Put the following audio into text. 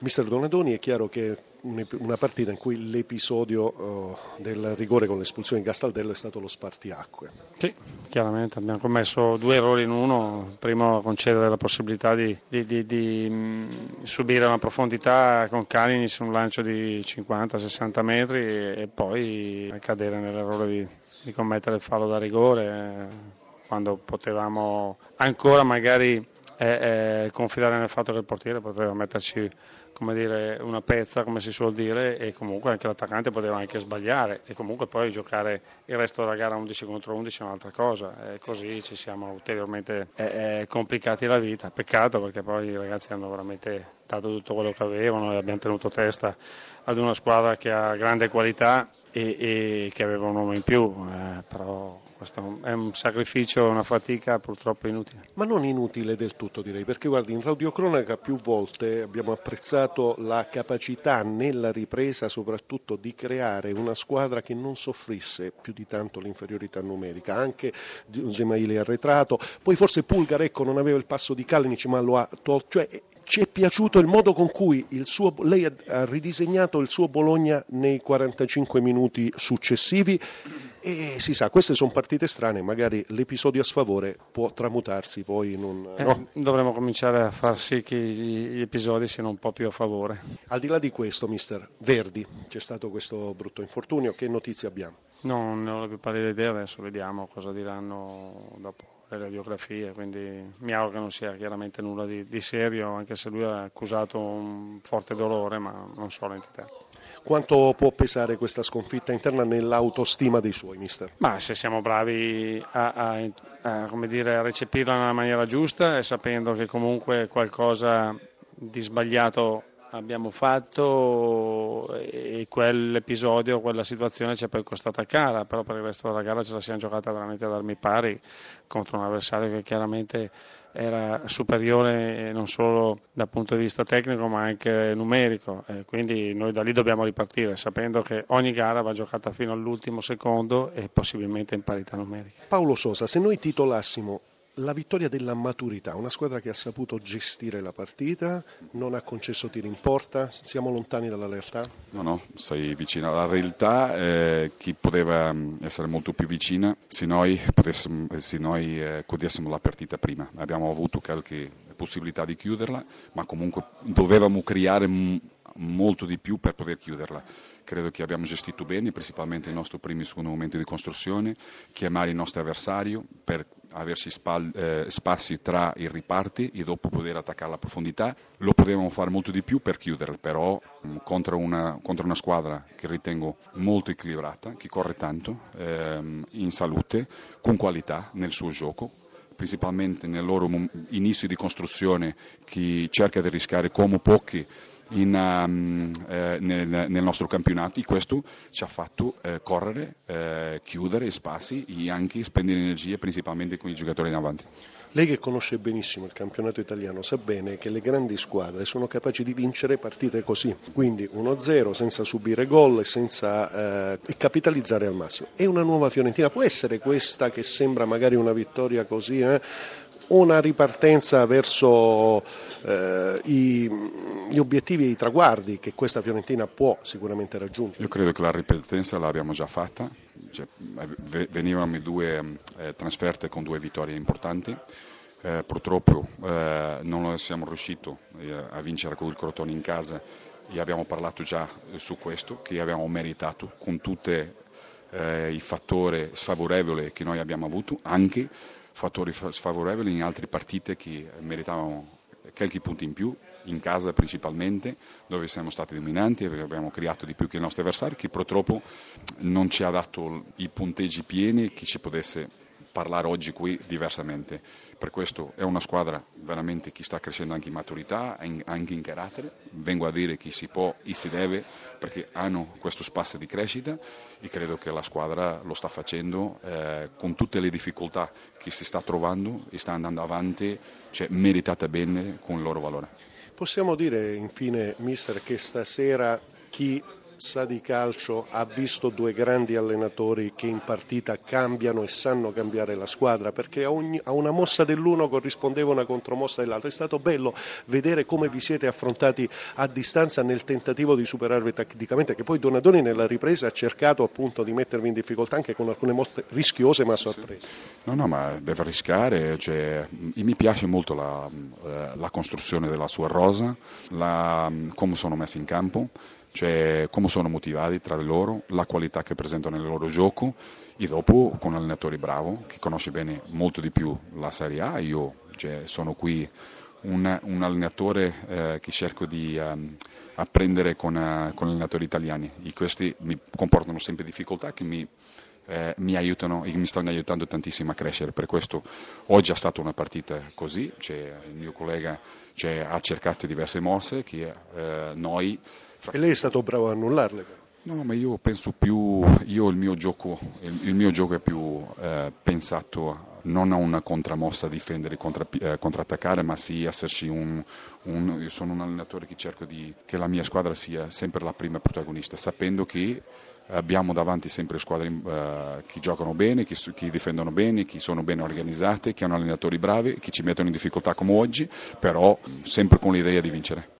Mister Donadoni, è chiaro che una partita in cui l'episodio uh, del rigore con l'espulsione di Castaldello è stato lo spartiacque. Sì, chiaramente abbiamo commesso due errori in uno, primo concedere la possibilità di, di, di, di mh, subire una profondità con Kalinic su un lancio di 50-60 metri e, e poi cadere nell'errore di, commettere il fallo da rigore eh, quando potevamo ancora magari eh, eh, confidare nel fatto che il portiere poteva metterci come dire, una pezza, come si suol dire, e comunque anche l'attaccante poteva anche sbagliare e comunque poi giocare il resto della gara 11 contro 11 è un'altra cosa e così ci siamo ulteriormente eh, eh, complicati la vita. Peccato perché poi i ragazzi hanno veramente dato tutto quello che avevano e abbiamo tenuto testa ad una squadra che ha grande qualità e, e che aveva un uomo in più, eh, però questo è un sacrificio, una fatica purtroppo inutile. Ma non inutile del tutto direi, perché guardi, in radiocronaca più volte abbiamo apprezzato la capacità nella ripresa soprattutto di creare una squadra che non soffrisse più di tanto l'inferiorità numerica, anche Gemaili arretrato, poi forse Pulgar ecco, non aveva il passo di Kalinic ma lo ha tolto, cioè ci è piaciuto il modo con cui suo, lei ha ridisegnato il suo Bologna nei 45 minuti successivi e si sa, queste sono partite strane, magari l'episodio a sfavore può tramutarsi poi in un... Eh, no? Dovremmo cominciare a far sì che gli episodi siano un po' più a favore. Al di là di questo, mister Verdi, c'è stato questo brutto infortunio, che notizie abbiamo? No, non ne ho la più pallida idea, adesso vediamo cosa diranno dopo le radiografie, quindi mi auguro che non sia chiaramente nulla di, di serio, anche se lui ha accusato un forte dolore, ma non so l'entità. Quanto può pesare questa sconfitta interna nell'autostima dei suoi, mister? Ma se siamo bravi a, a, a, dire, a recepirla nella maniera giusta e sapendo che comunque qualcosa di sbagliato abbiamo fatto quell'episodio, quella situazione ci è poi costata cara, però per il resto della gara ce la siamo giocata veramente ad armi pari contro un avversario che chiaramente era superiore non solo dal punto di vista tecnico ma anche numerico e quindi noi da lì dobbiamo ripartire sapendo che ogni gara va giocata fino all'ultimo secondo e possibilmente in parità numerica. Paolo Sosa, se noi titolassimo la vittoria della maturità, una squadra che ha saputo gestire la partita, non ha concesso tiri in porta, siamo lontani dalla realtà? No, no, sei vicino alla realtà, eh, chi poteva mm, essere molto più vicina se noi, se noi eh, godessimo la partita prima. Abbiamo avuto qualche possibilità di chiuderla, ma comunque dovevamo creare m- molto di più per poter chiuderla credo che abbiamo gestito bene, principalmente il nostro primo e secondo momento di costruzione, chiamare il nostro avversario per aversi spal- eh, spazi tra i riparti e dopo poter attaccare la profondità. Lo potevamo fare molto di più per chiudere, però mh, mm, contro, una, contro, una, squadra che ritengo molto equilibrata, che corre tanto, ehm, in salute, con qualità nel suo gioco, principalmente nel loro inizio di costruzione, che cerca di rischiare come pochi in, um, eh, nel, nel, nostro campionato e questo ci ha fatto eh, correre, eh, chiudere spazi e anche spendere energie principalmente con i giocatori davanti. Lei che conosce benissimo il campionato italiano sa bene che le grandi squadre sono capaci di vincere partite così, quindi 1-0 senza subire gol e senza eh, capitalizzare al massimo. È una nuova Fiorentina, può essere questa che sembra magari una vittoria così, eh? Una ripartenza verso eh, i, gli obiettivi e i traguardi che questa Fiorentina può sicuramente raggiungere? Io credo che la ripartenza l'abbiamo già fatta, cioè, venivamo due eh, trasferte con due vittorie importanti. Eh, purtroppo eh, non siamo riusciti eh, a vincere con il Crotone in casa e abbiamo parlato già su questo, che abbiamo meritato con tutti eh, i fattori sfavorevoli che noi abbiamo avuto, anche fattori sfavorevoli in altre partite che meritavano qualche punto in più, in casa principalmente, dove siamo stati dominanti e abbiamo creato di più che i nostri avversari, che purtroppo non ci ha dato i punteggi pieni che ci potesse parlare oggi qui diversamente. Per questo è una squadra veramente che sta crescendo anche in maturità, anche in carattere. Vengo a dire che si può e si deve perché hanno questo spazio di crescita e credo che la squadra lo sta facendo eh, con tutte le difficoltà che si sta trovando e sta andando avanti, cioè meritata bene con il loro valore. Possiamo dire infine, mister, che stasera chi sa di calcio ha visto due grandi allenatori che in partita cambiano e sanno cambiare la squadra perché a, ogni, a una mossa dell'uno corrispondeva una contromossa dell'altro. È stato bello vedere come vi siete affrontati a distanza nel tentativo di superarvi tatticamente, che poi Donadoni nella ripresa ha cercato appunto di mettervi in difficoltà anche con alcune mosse rischiose ma sorprese. No, no, ma deve rischiare, cioè, mi piace molto la, eh, la costruzione della sua rosa, la, come sono messi in campo cioè come sono motivati tra loro, la qualità che presentano nel loro gioco e dopo con un allenatore bravo che conosce bene molto di più la Serie A, io cioè, sono qui un, un allenatore eh, che cerco di um, apprendere con, uh, con allenatori italiani. E questi mi comportano sempre difficoltà che mi eh, mi aiutano e mi stanno aiutando tantissimo a crescere. Per questo oggi è stata una partita così, cioè, il mio collega cioè, ha cercato diverse mosse che eh, noi... E lei è stato bravo a annullarle? No, ma io penso più, io il mio gioco, il, il mio gioco è più eh, pensato non a una contramossa a difendere, contra, eh, contrattaccare, ma sì esserci un, un, io sono un allenatore che cerco di, che la mia squadra sia sempre la prima protagonista, sapendo che abbiamo davanti sempre squadre uh, che giocano bene, che, che, difendono bene, che sono ben organizzate, che hanno allenatori bravi, che ci mettono in difficoltà come oggi, però sempre con l'idea di vincere.